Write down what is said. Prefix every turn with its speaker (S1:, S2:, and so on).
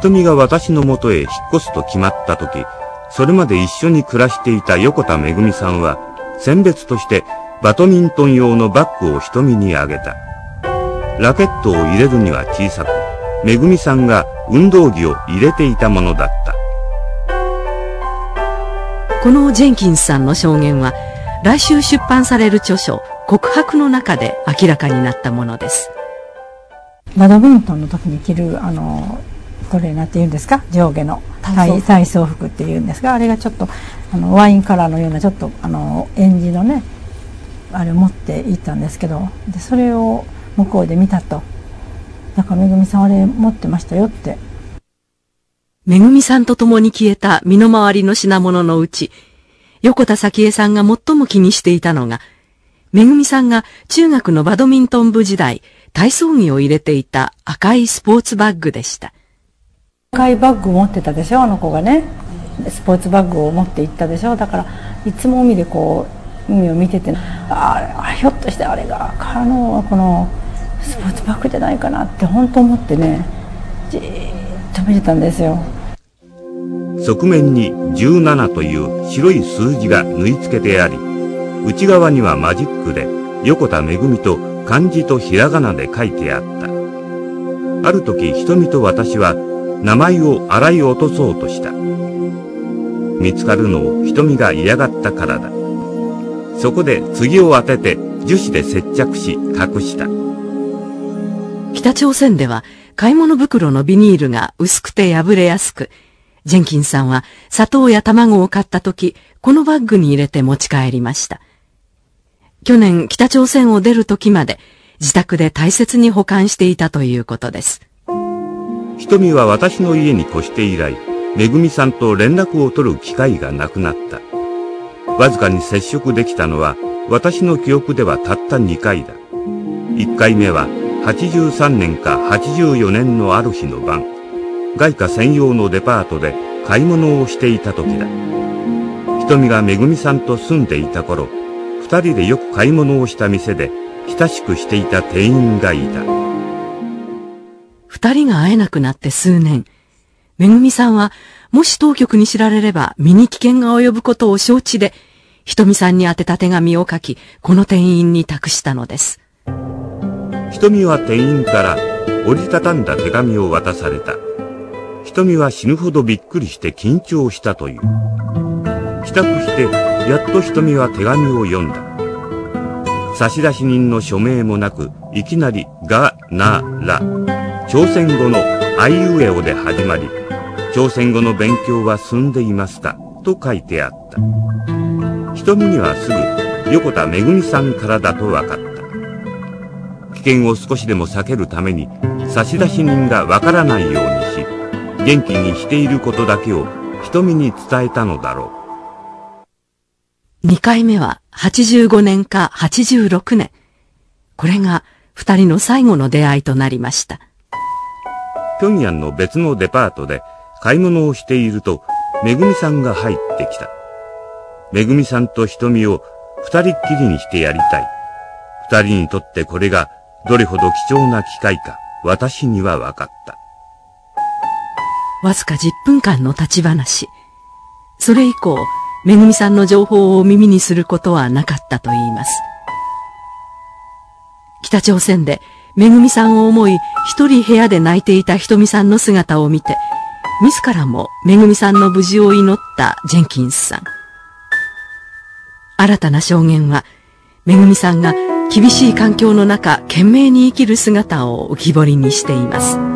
S1: 瞳が私のもとへ引っ越すと決まった時、それまで一緒に暮らしていた横田めぐみさんは、選別としてバドミントン用のバッグを瞳にあげた。ラケットを入れるには小さく、めぐみさんが運動着を入れていたものだった。
S2: このジェンキンスさんの証言は、来週出版される著書、告白の中で明らかになったものです。
S3: バドミントンの時に着る、あの、トレーナーっていうんですか？上下の体体操服。っていうんですがあれがちょっとあのワインカラーのようなちょっとあのエンジのねあれを持って行ったんですけどでそれを向こうで見たと。だからめぐみさんあれ持ってましたよって。
S2: めぐみさんと共に消えた身の回りの品物のうち横田早紀江さんが最も気にしていたのがめぐみさんが中学のバドミントン部時代体操着を入れていた赤いスポーツバッグでした。
S3: 赤いバッグ持ってたでしょ？あの子がね。スポーツバッグを持って行ったでしょ？だからいつも海でこう海を見ててああひょっとしてあれがあのこのスポーツバッグじゃないかなって本当思ってねじっと見てたんですよ。
S1: 側面に17という白い数字が縫い付けてあり内側にはマジックで横田めぐみと漢字とひらがなで書いてあった。ある時瞳と私は名前を洗い落とそうとした。見つかるのを瞳が嫌がったからだ。そこで次を当てて樹脂で接着し隠した。
S2: 北朝鮮では買い物袋のビニールが薄くて破れやすくジェンキンさんは砂糖や卵を買った時このバッグに入れて持ち帰りました。去年北朝鮮を出る時まで自宅で大切に保管していたということです。
S1: 瞳は私の家に越して以来、めぐみさんと連絡を取る機会がなくなった。わずかに接触できたのは、私の記憶ではたった2回だ。1回目は、83年か84年のある日の晩、外貨専用のデパートで買い物をしていた時だ。瞳がめぐみさんと住んでいた頃、二人でよく買い物をした店で親しくしていた店員がいた。
S2: 二人が会えなくなって数年、めぐみさんは、もし当局に知られれば身に危険が及ぶことを承知で、ひとみさんに宛てた手紙を書き、この店員に託したのです。
S1: ひとみは店員から折りたたんだ手紙を渡された。ひとみは死ぬほどびっくりして緊張したという。帰宅してやっと瞳は手紙を読んだ。差出人の署名もなく、いきなり、が、な、ら、朝鮮語のあいうえおで始まり、朝鮮語の勉強は済んでいますかと書いてあった。瞳にはすぐ、横田めぐみさんからだと分かった。危険を少しでも避けるために、差出人がわからないようにし、元気にしていることだけを瞳に伝えたのだろう。
S2: 2回目は85年か86年。これが二人の最後の出会いとなりました。
S1: 平壌の別のデパートで買い物をしていると、めぐみさんが入ってきた。めぐみさんと瞳を二人っきりにしてやりたい。二人にとってこれがどれほど貴重な機会か、私には分かった。
S2: わずか10分間の立ち話。それ以降、めぐみさんの情報を耳にすることはなかったと言います。北朝鮮でめぐみさんを思い一人部屋で泣いていたひとみさんの姿を見て自らもめぐみさんの無事を祈ったジェンキンスさん。新たな証言はめぐみさんが厳しい環境の中懸命に生きる姿を浮き彫りにしています。